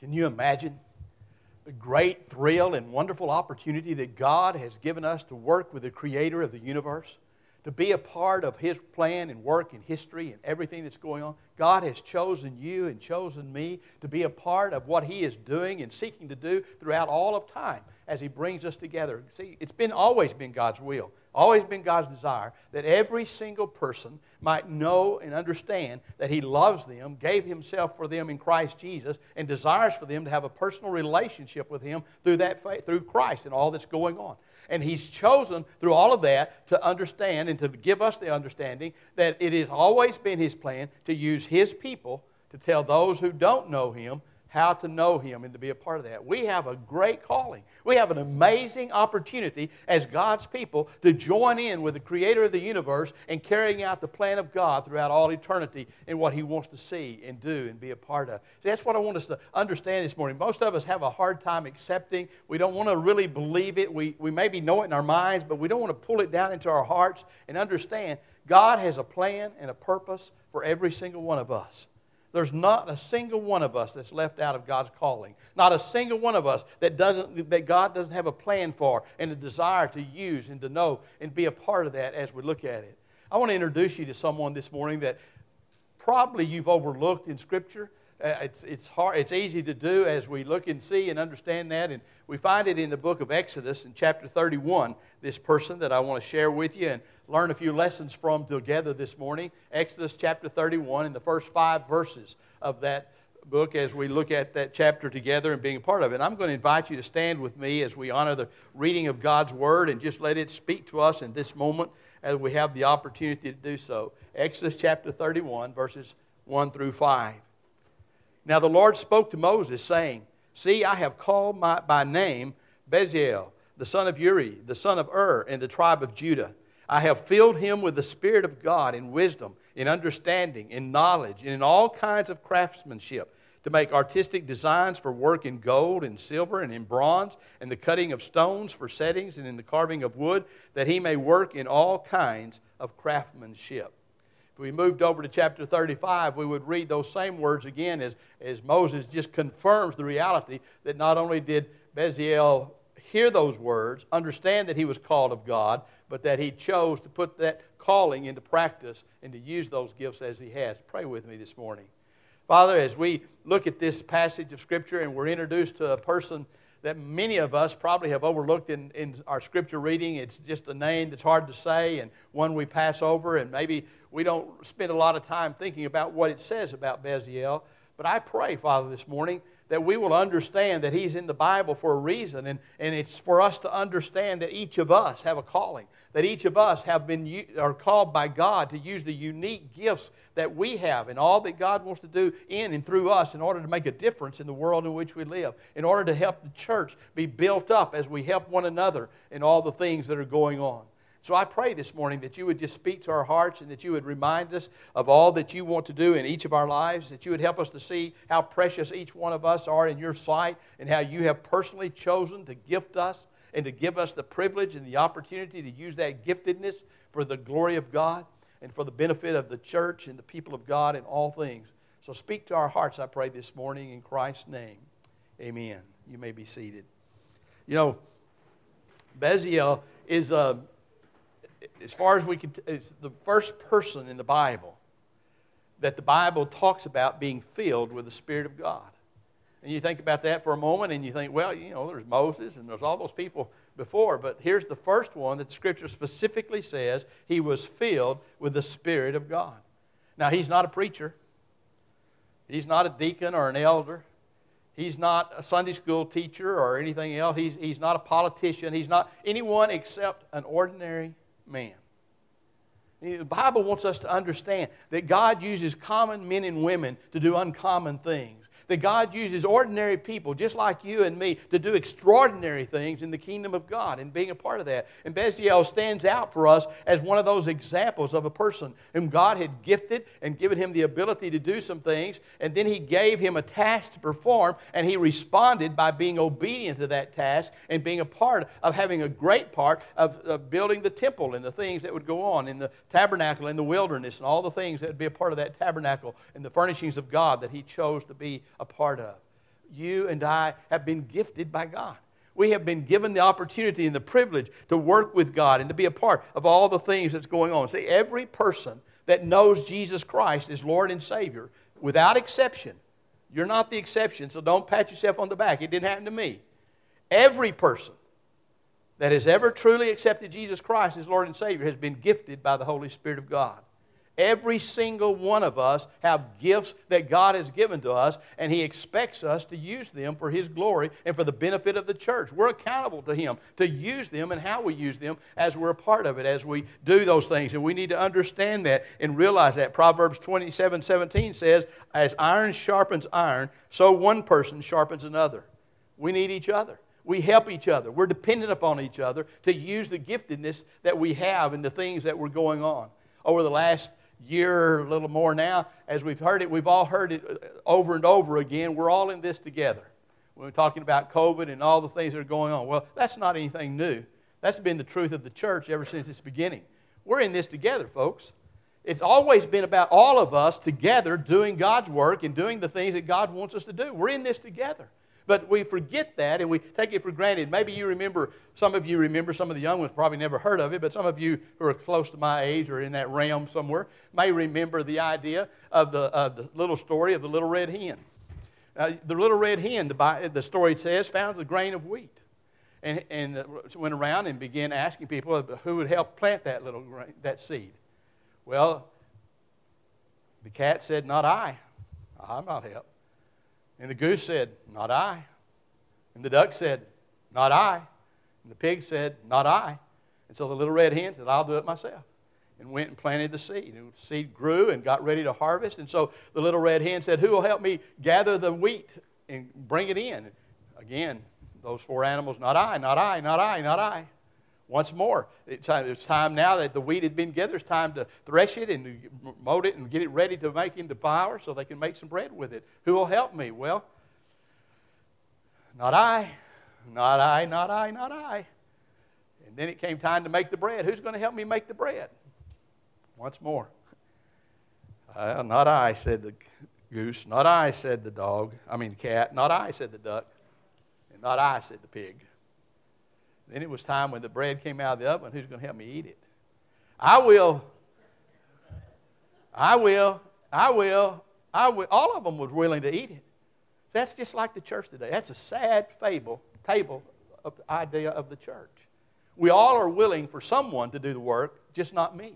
Can you imagine the great thrill and wonderful opportunity that God has given us to work with the creator of the universe? To be a part of His plan and work and history and everything that's going on. God has chosen you and chosen me to be a part of what He is doing and seeking to do throughout all of time as He brings us together. See, it's been always been God's will always been God's desire that every single person might know and understand that He loves them, gave Himself for them in Christ Jesus, and desires for them to have a personal relationship with Him through that faith, through Christ and all that's going on. And He's chosen through all of that to understand and to give us the understanding that it has always been His plan to use His people to tell those who don't know Him how to know Him and to be a part of that. We have a great calling. We have an amazing opportunity as God's people to join in with the Creator of the universe and carrying out the plan of God throughout all eternity in what He wants to see and do and be a part of. See, that's what I want us to understand this morning. Most of us have a hard time accepting. We don't want to really believe it. We, we maybe know it in our minds, but we don't want to pull it down into our hearts and understand God has a plan and a purpose for every single one of us. There's not a single one of us that's left out of God's calling. Not a single one of us that, doesn't, that God doesn't have a plan for and a desire to use and to know and be a part of that as we look at it. I want to introduce you to someone this morning that probably you've overlooked in Scripture. Uh, it's, it's, hard, it's easy to do as we look and see and understand that. And we find it in the book of Exodus in chapter 31, this person that I want to share with you and learn a few lessons from together this morning. Exodus chapter 31, in the first five verses of that book as we look at that chapter together and being a part of it. I'm going to invite you to stand with me as we honor the reading of God's Word and just let it speak to us in this moment as we have the opportunity to do so. Exodus chapter 31, verses 1 through 5. Now the Lord spoke to Moses, saying, See, I have called my, by name Bezalel, the son of Uri, the son of Hur, in the tribe of Judah. I have filled him with the Spirit of God in wisdom, in understanding, in knowledge, and in all kinds of craftsmanship, to make artistic designs for work in gold and silver and in bronze, and the cutting of stones for settings, and in the carving of wood, that he may work in all kinds of craftsmanship we moved over to chapter 35, we would read those same words again as, as Moses just confirms the reality that not only did Bezalel hear those words, understand that he was called of God, but that he chose to put that calling into practice and to use those gifts as he has. Pray with me this morning. Father, as we look at this passage of Scripture and we're introduced to a person that many of us probably have overlooked in, in our Scripture reading, it's just a name that's hard to say and one we pass over, and maybe we don't spend a lot of time thinking about what it says about Bezalel. But I pray, Father, this morning that we will understand that He's in the Bible for a reason, and, and it's for us to understand that each of us have a calling, that each of us have been are called by God to use the unique gifts that we have and all that God wants to do in and through us in order to make a difference in the world in which we live, in order to help the church be built up as we help one another in all the things that are going on. So I pray this morning that you would just speak to our hearts and that you would remind us of all that you want to do in each of our lives, that you would help us to see how precious each one of us are in your sight and how you have personally chosen to gift us and to give us the privilege and the opportunity to use that giftedness for the glory of God and for the benefit of the church and the people of God in all things. So speak to our hearts, I pray, this morning in Christ's name. Amen. You may be seated. You know, Bezalel is a as far as we can, it's the first person in the Bible that the Bible talks about being filled with the Spirit of God. And you think about that for a moment and you think, well, you know, there's Moses and there's all those people before, but here's the first one that the Scripture specifically says he was filled with the Spirit of God. Now, he's not a preacher, he's not a deacon or an elder. He's not a Sunday school teacher or anything else. He's, he's not a politician. He's not anyone except an ordinary man. The Bible wants us to understand that God uses common men and women to do uncommon things that God uses ordinary people, just like you and me, to do extraordinary things in the kingdom of God and being a part of that. And Bezalel stands out for us as one of those examples of a person whom God had gifted and given him the ability to do some things, and then he gave him a task to perform, and he responded by being obedient to that task and being a part of having a great part of, of building the temple and the things that would go on in the tabernacle in the wilderness and all the things that would be a part of that tabernacle and the furnishings of God that he chose to be a part of. you and I have been gifted by God. We have been given the opportunity and the privilege to work with God and to be a part of all the things that's going on. See, every person that knows Jesus Christ is Lord and Savior, without exception, you're not the exception, so don't pat yourself on the back. It didn't happen to me. Every person that has ever truly accepted Jesus Christ as Lord and Savior has been gifted by the Holy Spirit of God. Every single one of us have gifts that God has given to us, and He expects us to use them for His glory and for the benefit of the church. We're accountable to Him to use them and how we use them as we're a part of it, as we do those things. And we need to understand that and realize that. Proverbs 27 17 says, As iron sharpens iron, so one person sharpens another. We need each other. We help each other. We're dependent upon each other to use the giftedness that we have in the things that were going on. Over the last year, a little more now, as we've heard it, we've all heard it uh, over and over again. We're all in this together. When we're talking about COVID and all the things that are going on. Well, that's not anything new. That's been the truth of the church ever since its beginning. We're in this together, folks. It's always been about all of us together doing God's work and doing the things that God wants us to do. We're in this together. But we forget that and we take it for granted. Maybe you remember, some of you remember, some of the young ones probably never heard of it, but some of you who are close to my age or in that realm somewhere may remember the idea of the, of the little story of the little red hen. Uh, the little red hen, the, the story says, found a grain of wheat and, and went around and began asking people who would help plant that little grain, that seed. Well, the cat said, Not I. I'm not help. And the goose said, Not I. And the duck said, Not I. And the pig said, Not I. And so the little red hen said, I'll do it myself. And went and planted the seed. And the seed grew and got ready to harvest. And so the little red hen said, Who will help me gather the wheat and bring it in? Again, those four animals, not I, not I, not I, not I once more. It's time, it's time now that the wheat had been gathered. It's time to thresh it and mold it and get it ready to make into flour so they can make some bread with it. Who will help me? Well, not I, not I, not I, not I. And then it came time to make the bread. Who's going to help me make the bread? Once more. Uh, not I, said the goose. Not I, said the dog. I mean, the cat. Not I, said the duck. And not I, said the pig. Then it was time when the bread came out of the oven, who's going to help me eat it? I will. I will. I will. I will. All of them was willing to eat it. That's just like the church today. That's a sad fable, table of the idea of the church. We all are willing for someone to do the work, just not me.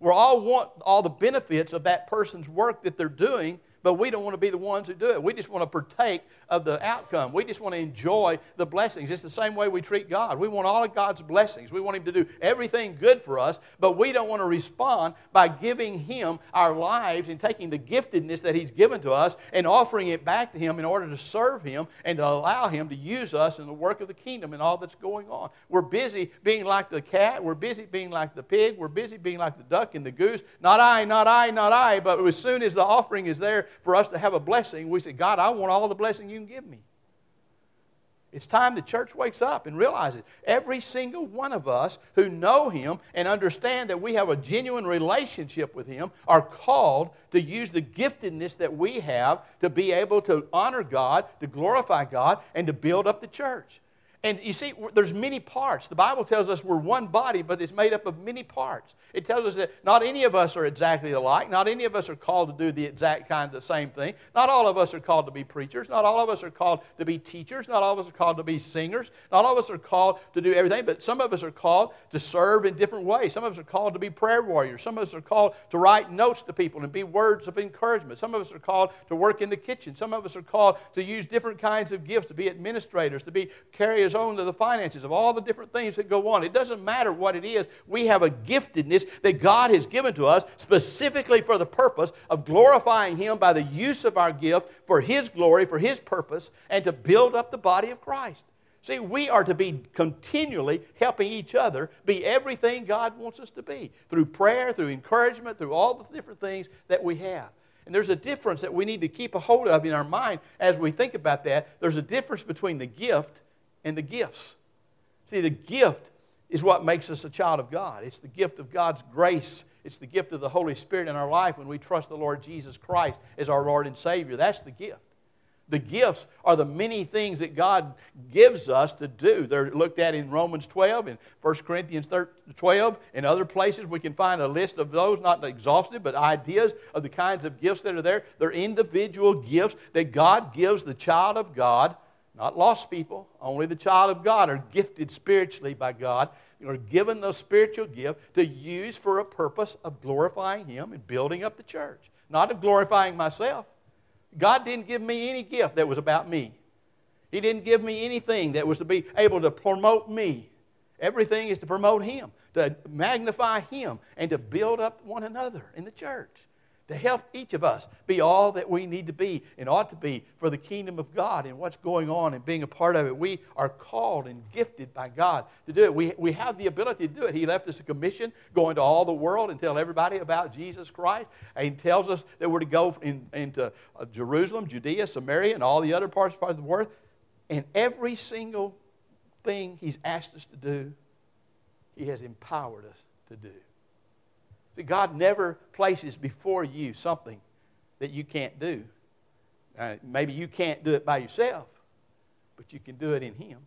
We all want all the benefits of that person's work that they're doing, but we don't want to be the ones who do it. We just want to partake of the outcome. We just want to enjoy the blessings. It's the same way we treat God. We want all of God's blessings. We want Him to do everything good for us, but we don't want to respond by giving Him our lives and taking the giftedness that He's given to us and offering it back to Him in order to serve Him and to allow Him to use us in the work of the kingdom and all that's going on. We're busy being like the cat. We're busy being like the pig. We're busy being like the duck and the goose. Not I, not I, not I. But as soon as the offering is there for us to have a blessing, we say, God, I want all the blessing you can give me. It's time the church wakes up and realizes every single one of us who know Him and understand that we have a genuine relationship with Him are called to use the giftedness that we have to be able to honor God, to glorify God, and to build up the church. And you see, there's many parts. The Bible tells us we're one body, but it's made up of many parts. It tells us that not any of us are exactly alike. Not any of us are called to do the exact kind of the same thing. Not all of us are called to be preachers. Not all of us are called to be teachers. Not all of us are called to be singers. Not all of us are called to do everything, but some of us are called to serve in different ways. Some of us are called to be prayer warriors. Some of us are called to write notes to people and be words of encouragement. Some of us are called to work in the kitchen. Some of us are called to use different kinds of gifts, to be administrators, to be carriers his own to the finances, of all the different things that go on. It doesn't matter what it is. We have a giftedness that God has given to us specifically for the purpose of glorifying Him by the use of our gift for His glory, for His purpose, and to build up the body of Christ. See, we are to be continually helping each other be everything God wants us to be through prayer, through encouragement, through all the different things that we have. And there's a difference that we need to keep a hold of in our mind as we think about that. There's a difference between the gift and the gifts. See, the gift is what makes us a child of God. It's the gift of God's grace. It's the gift of the Holy Spirit in our life when we trust the Lord Jesus Christ as our Lord and Savior. That's the gift. The gifts are the many things that God gives us to do. They're looked at in Romans 12 and 1 Corinthians 12 and other places. We can find a list of those, not exhaustive, but ideas of the kinds of gifts that are there. They're individual gifts that God gives the child of God, not lost people, only the child of God are gifted spiritually by God. Are given the spiritual gift to use for a purpose of glorifying Him and building up the church, not of glorifying myself. God didn't give me any gift that was about me. He didn't give me anything that was to be able to promote me. Everything is to promote Him, to magnify Him, and to build up one another in the church to help each of us be all that we need to be and ought to be for the kingdom of God and what's going on and being a part of it. We are called and gifted by God to do it. We, we have the ability to do it. He left us a commission going to all the world and tell everybody about Jesus Christ. And He tells us that we're to go in, into uh, Jerusalem, Judea, Samaria, and all the other parts, parts of the world. And every single thing He's asked us to do, He has empowered us to do. God never places before you something that you can't do. Uh, maybe you can't do it by yourself, but you can do it in Him.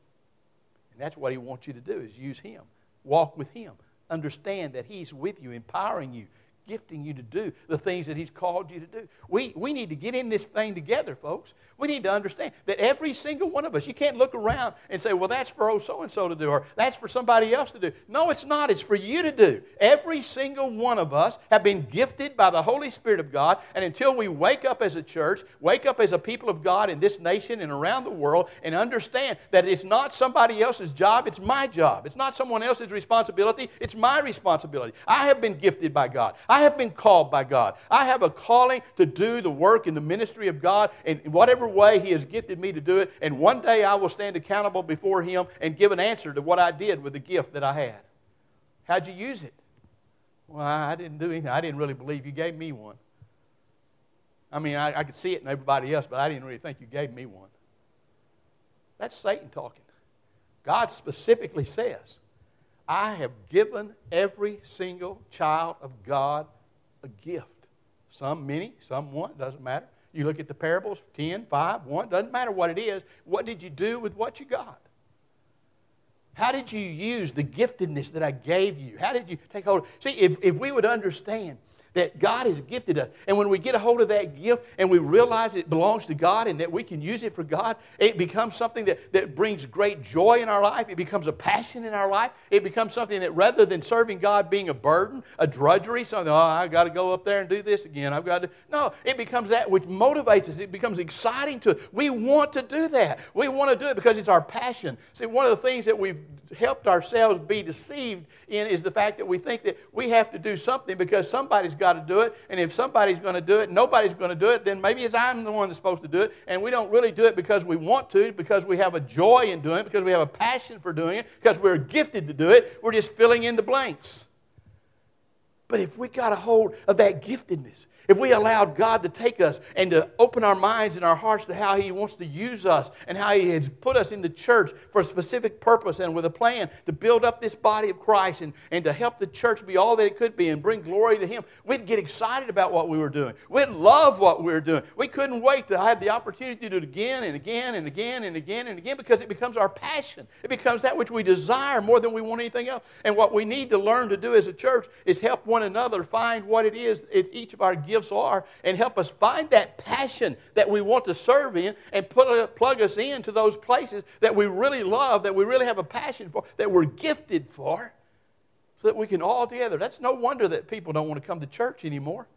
And that's what He wants you to do is use Him. Walk with Him. Understand that He's with you, empowering you, gifting you to do the things that He's called you to do. We, we need to get in this thing together, folks. We need to understand that every single one of us, you can't look around and say, well, that's for oh so and so to do, or that's for somebody else to do. No, it's not. It's for you to do. Every single one of us have been gifted by the Holy Spirit of God, and until we wake up as a church, wake up as a people of God in this nation and around the world, and understand that it's not somebody else's job, it's my job. It's not someone else's responsibility, it's my responsibility. I have been gifted by God. I have been called by God. I have a calling to do the work in the ministry of God in whatever way He has gifted me to do it. And one day I will stand accountable before Him and give an answer to what I did with the gift that I had. How'd you use it? Well, I didn't do anything. I didn't really believe you gave me one. I mean, I, I could see it in everybody else, but I didn't really think you gave me one. That's Satan talking. God specifically says, I have given every single child of God a gift. Some many, some one, doesn't matter. You look at the parables 10, 5, 1, doesn't matter what it is. What did you do with what you got? How did you use the giftedness that I gave you? How did you take hold? See, if, if we would understand that God has gifted us. And when we get a hold of that gift and we realize it belongs to God and that we can use it for God, it becomes something that, that brings great joy in our life. It becomes a passion in our life. It becomes something that rather than serving God being a burden, a drudgery, something, oh, I've got to go up there and do this again. I've got to. No, it becomes that which motivates us. It becomes exciting to us. We want to do that. We want to do it because it's our passion. See, one of the things that we've helped ourselves be deceived in is the fact that we think that we have to do something because somebody's got to do it. And if somebody's going to do it, nobody's going to do it, then maybe it's I'm the one that's supposed to do it. And we don't really do it because we want to, because we have a joy in doing it, because we have a passion for doing it, because we're gifted to do it. We're just filling in the blanks. But if we got a hold of that giftedness, if we allowed God to take us and to open our minds and our hearts to how He wants to use us and how He has put us in the church for a specific purpose and with a plan to build up this body of Christ and, and to help the church be all that it could be and bring glory to Him, we'd get excited about what we were doing. We'd love what we were doing. We couldn't wait to have the opportunity to do it again and again and again and again and again because it becomes our passion. It becomes that which we desire more than we want anything else. And what we need to learn to do as a church is help one another find what it is it's each of our gifts are and help us find that passion that we want to serve in and put, plug us into those places that we really love, that we really have a passion for, that we're gifted for, so that we can all together. That's no wonder that people don't want to come to church anymore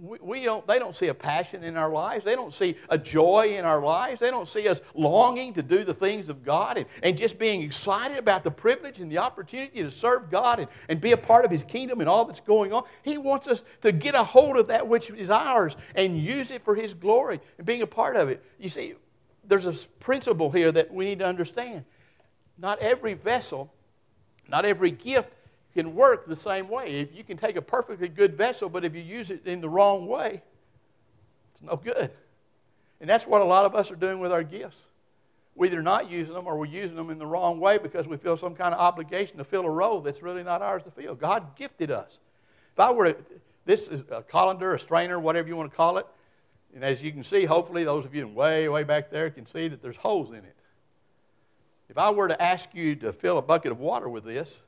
we, don't, they don't see a passion in our lives. They don't see a joy in our lives. They don't see us longing to do the things of God and, and just being excited about the privilege and the opportunity to serve God and, and be a part of His kingdom and all that's going on. He wants us to get a hold of that which is ours and use it for His glory and being a part of it. You see, there's a principle here that we need to understand. Not every vessel, not every gift can work the same way. If you can take a perfectly good vessel, but if you use it in the wrong way, it's no good. And that's what a lot of us are doing with our gifts. We're either not using them or we're using them in the wrong way because we feel some kind of obligation to fill a role that's really not ours to fill. God gifted us. If I were to, this is a colander, a strainer, whatever you want to call it, And as you can see, hopefully, those of you way, way back there can see that there's holes in it. If I were to ask you to fill a bucket of water with this,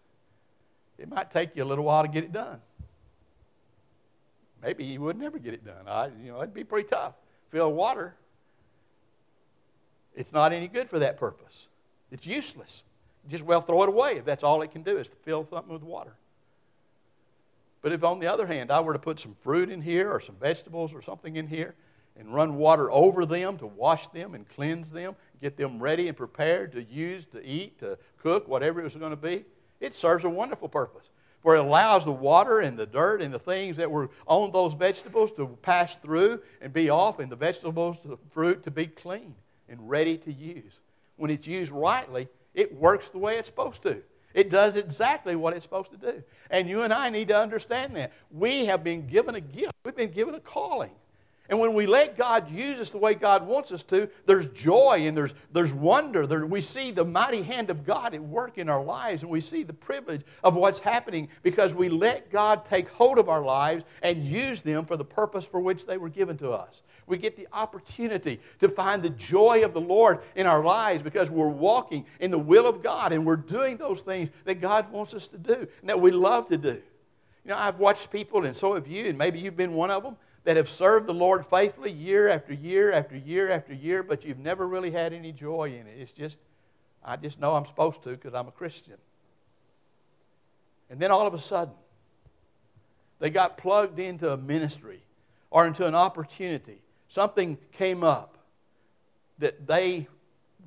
it might take you a little while to get it done. Maybe you would never get it done. I, you know, it'd be pretty tough. Fill water. It's not any good for that purpose. It's useless. Just well throw it away if that's all it can do is to fill something with water. But if, on the other hand, I were to put some fruit in here or some vegetables or something in here and run water over them to wash them and cleanse them, get them ready and prepared to use, to eat, to cook, whatever it was going to be, it serves a wonderful purpose. For it allows the water and the dirt and the things that were on those vegetables to pass through and be off, and the vegetables, the fruit to be clean and ready to use. When it's used rightly, it works the way it's supposed to. It does exactly what it's supposed to do. And you and I need to understand that. We have been given a gift, we've been given a calling. And when we let God use us the way God wants us to, there's joy and there's, there's wonder. There, we see the mighty hand of God at work in our lives, and we see the privilege of what's happening because we let God take hold of our lives and use them for the purpose for which they were given to us. We get the opportunity to find the joy of the Lord in our lives because we're walking in the will of God and we're doing those things that God wants us to do and that we love to do. You know, I've watched people, and so have you, and maybe you've been one of them that have served the Lord faithfully year after year after year after year, but you've never really had any joy in it. It's just, I just know I'm supposed to because I'm a Christian. And then all of a sudden, they got plugged into a ministry or into an opportunity. Something came up that they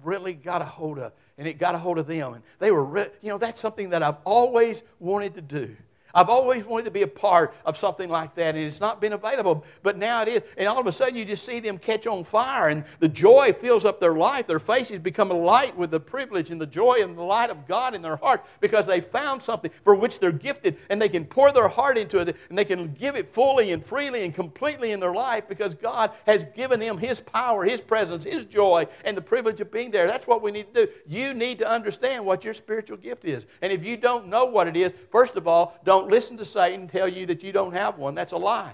really got a hold of, and it got a hold of them. And they were, re- you know, that's something that I've always wanted to do. I've always wanted to be a part of something like that, and it's not been available, but now it is. And all of a sudden, you just see them catch on fire, and the joy fills up their life. Their faces become alight with the privilege and the joy and the light of God in their heart because they found something for which they're gifted, and they can pour their heart into it, and they can give it fully and freely and completely in their life because God has given them His power, His presence, His joy, and the privilege of being there. That's what we need to do. You need to understand what your spiritual gift is. And if you don't know what it is, first of all, don't don't listen to Satan tell you that you don't have one. That's a lie.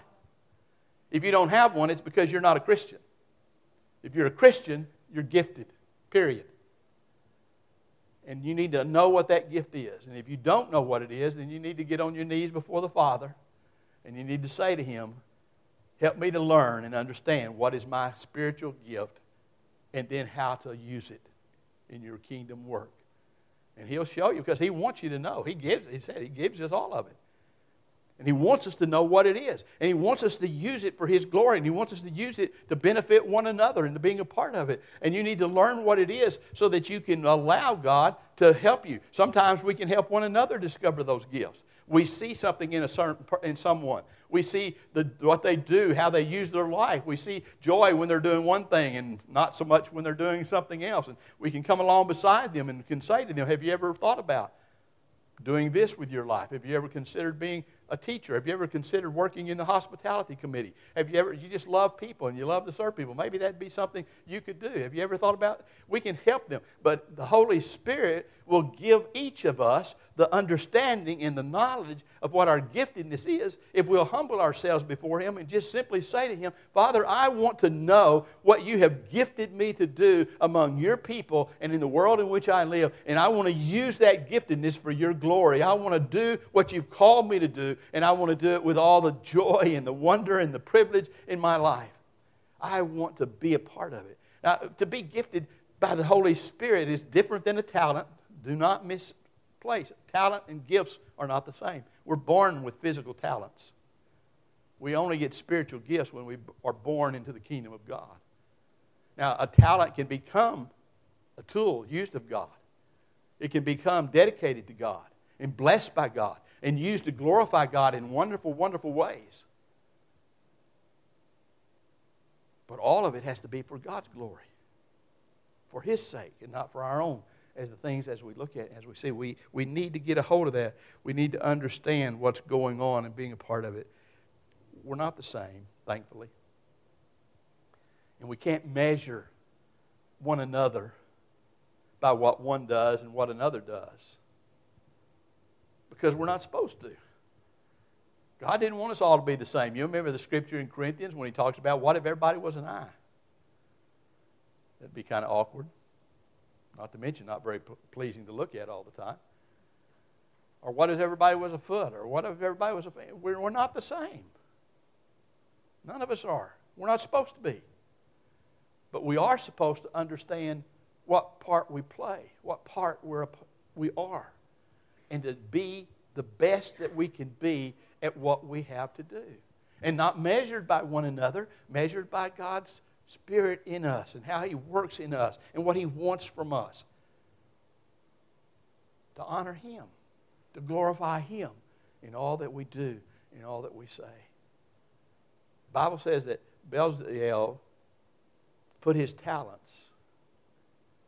If you don't have one, it's because you're not a Christian. If you're a Christian, you're gifted, period. And you need to know what that gift is. And if you don't know what it is, then you need to get on your knees before the Father and you need to say to Him, Help me to learn and understand what is my spiritual gift and then how to use it in your kingdom work. And He'll show you because He wants you to know. He gives, He said He gives us all of it. And He wants us to know what it is. And He wants us to use it for His glory. And He wants us to use it to benefit one another and to being a part of it. And you need to learn what it is so that you can allow God to help you. Sometimes we can help one another discover those gifts. We see something in, a certain, in someone. We see the, what they do, how they use their life. We see joy when they're doing one thing and not so much when they're doing something else. And we can come along beside them and can say to them, Have you ever thought about doing this with your life? Have you ever considered being a teacher? Have you ever considered working in the hospitality committee? Have you ever, you just love people and you love to serve people? Maybe that'd be something you could do. Have you ever thought about, we can help them, but the Holy Spirit will give each of us the understanding and the knowledge of what our giftedness is if we'll humble ourselves before Him and just simply say to Him, Father, I want to know what you have gifted me to do among your people and in the world in which I live, and I want to use that giftedness for your glory. I want to do what you've called me to do, and I want to do it with all the joy and the wonder and the privilege in my life. I want to be a part of it. Now, to be gifted by the Holy Spirit is different than a talent. Do not miss place. Talent and gifts are not the same. We're born with physical talents. We only get spiritual gifts when we are born into the kingdom of God. Now, a talent can become a tool used of God. It can become dedicated to God and blessed by God and used to glorify God in wonderful, wonderful ways. But all of it has to be for God's glory, for His sake, and not for our own as the things as we look at, as we see. We, we need to get a hold of that. We need to understand what's going on and being a part of it. We're not the same, thankfully. And we can't measure one another by what one does and what another does because we're not supposed to. God didn't want us all to be the same. You remember the scripture in Corinthians when he talks about what if everybody was an eye? That'd be kind of awkward. Not to mention, not very pleasing to look at all the time. Or what if everybody was a foot? Or what if everybody was a. We're, we're not the same. None of us are. We're not supposed to be. But we are supposed to understand what part we play, what part we're, we are, and to be the best that we can be at what we have to do. And not measured by one another, measured by God's Spirit in us and how He works in us and what He wants from us. To honor Him, to glorify Him in all that we do, in all that we say. The Bible says that Bezalel put his talents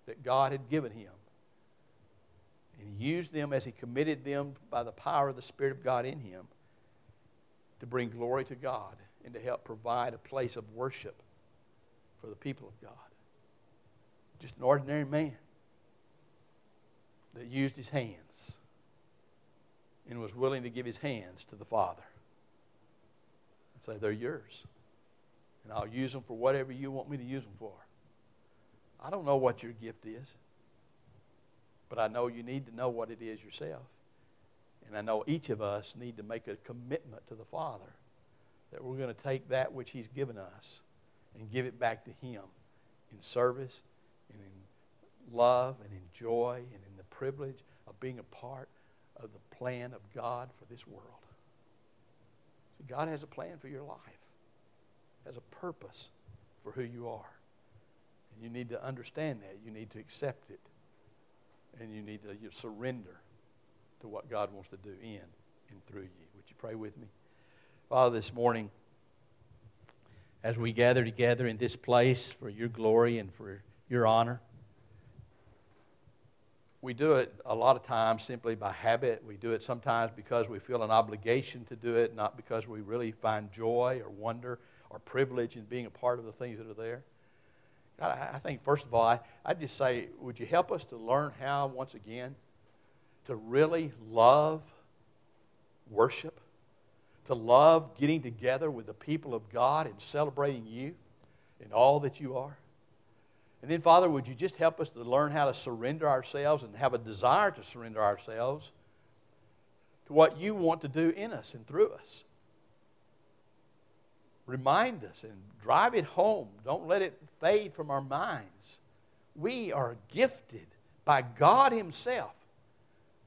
that God had given him and he used them as he committed them by the power of the Spirit of God in him to bring glory to God and to help provide a place of worship for the people of God. Just an ordinary man that used his hands and was willing to give his hands to the Father and say, They're yours. And I'll use them for whatever you want me to use them for. I don't know what your gift is, but I know you need to know what it is yourself. And I know each of us need to make a commitment to the Father that we're going to take that which He's given us and give it back to Him in service and in love and in joy and in the privilege of being a part of the plan of God for this world. See, God has a plan for your life, has a purpose for who you are. And you need to understand that. You need to accept it. And you need to you surrender to what God wants to do in and through you. Would you pray with me? Father, this morning, as we gather together in this place for your glory and for your honor, we do it a lot of times simply by habit. We do it sometimes because we feel an obligation to do it, not because we really find joy or wonder or privilege in being a part of the things that are there. God, I think, first of all, I, I'd just say, would you help us to learn how, once again, to really love worship, to love getting together with the people of God and celebrating you in all that you are. And then, Father, would you just help us to learn how to surrender ourselves and have a desire to surrender ourselves to what you want to do in us and through us? Remind us and drive it home. Don't let it fade from our minds. We are gifted by God Himself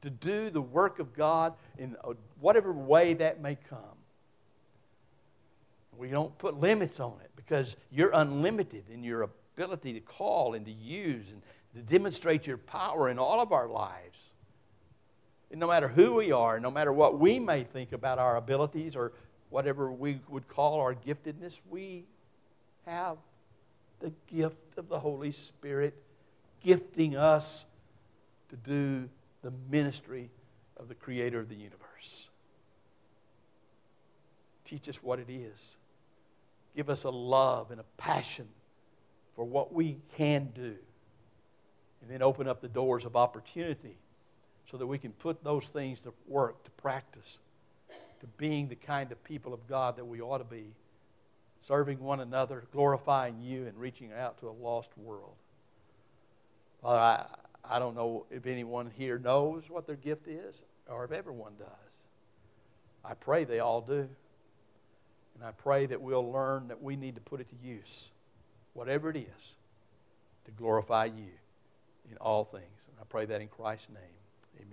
to do the work of God in whatever way that may come. We don't put limits on it because you're unlimited in your ability to call and to use and to demonstrate your power in all of our lives. And no matter who we are, no matter what we may think about our abilities or whatever we would call our giftedness, we have the gift of the Holy Spirit gifting us to do the ministry of the Creator of the universe. Teach us what it is. Give us a love and a passion for what we can do. And then open up the doors of opportunity so that we can put those things to work, to practice, to being the kind of people of God that we ought to be, serving one another, glorifying you, and reaching out to a lost world. Father, I, I don't know if anyone here knows what their gift is or if everyone does. I pray they all do. And I pray that we'll learn that we need to put it to use, whatever it is, to glorify you in all things. And I pray that in Christ's name.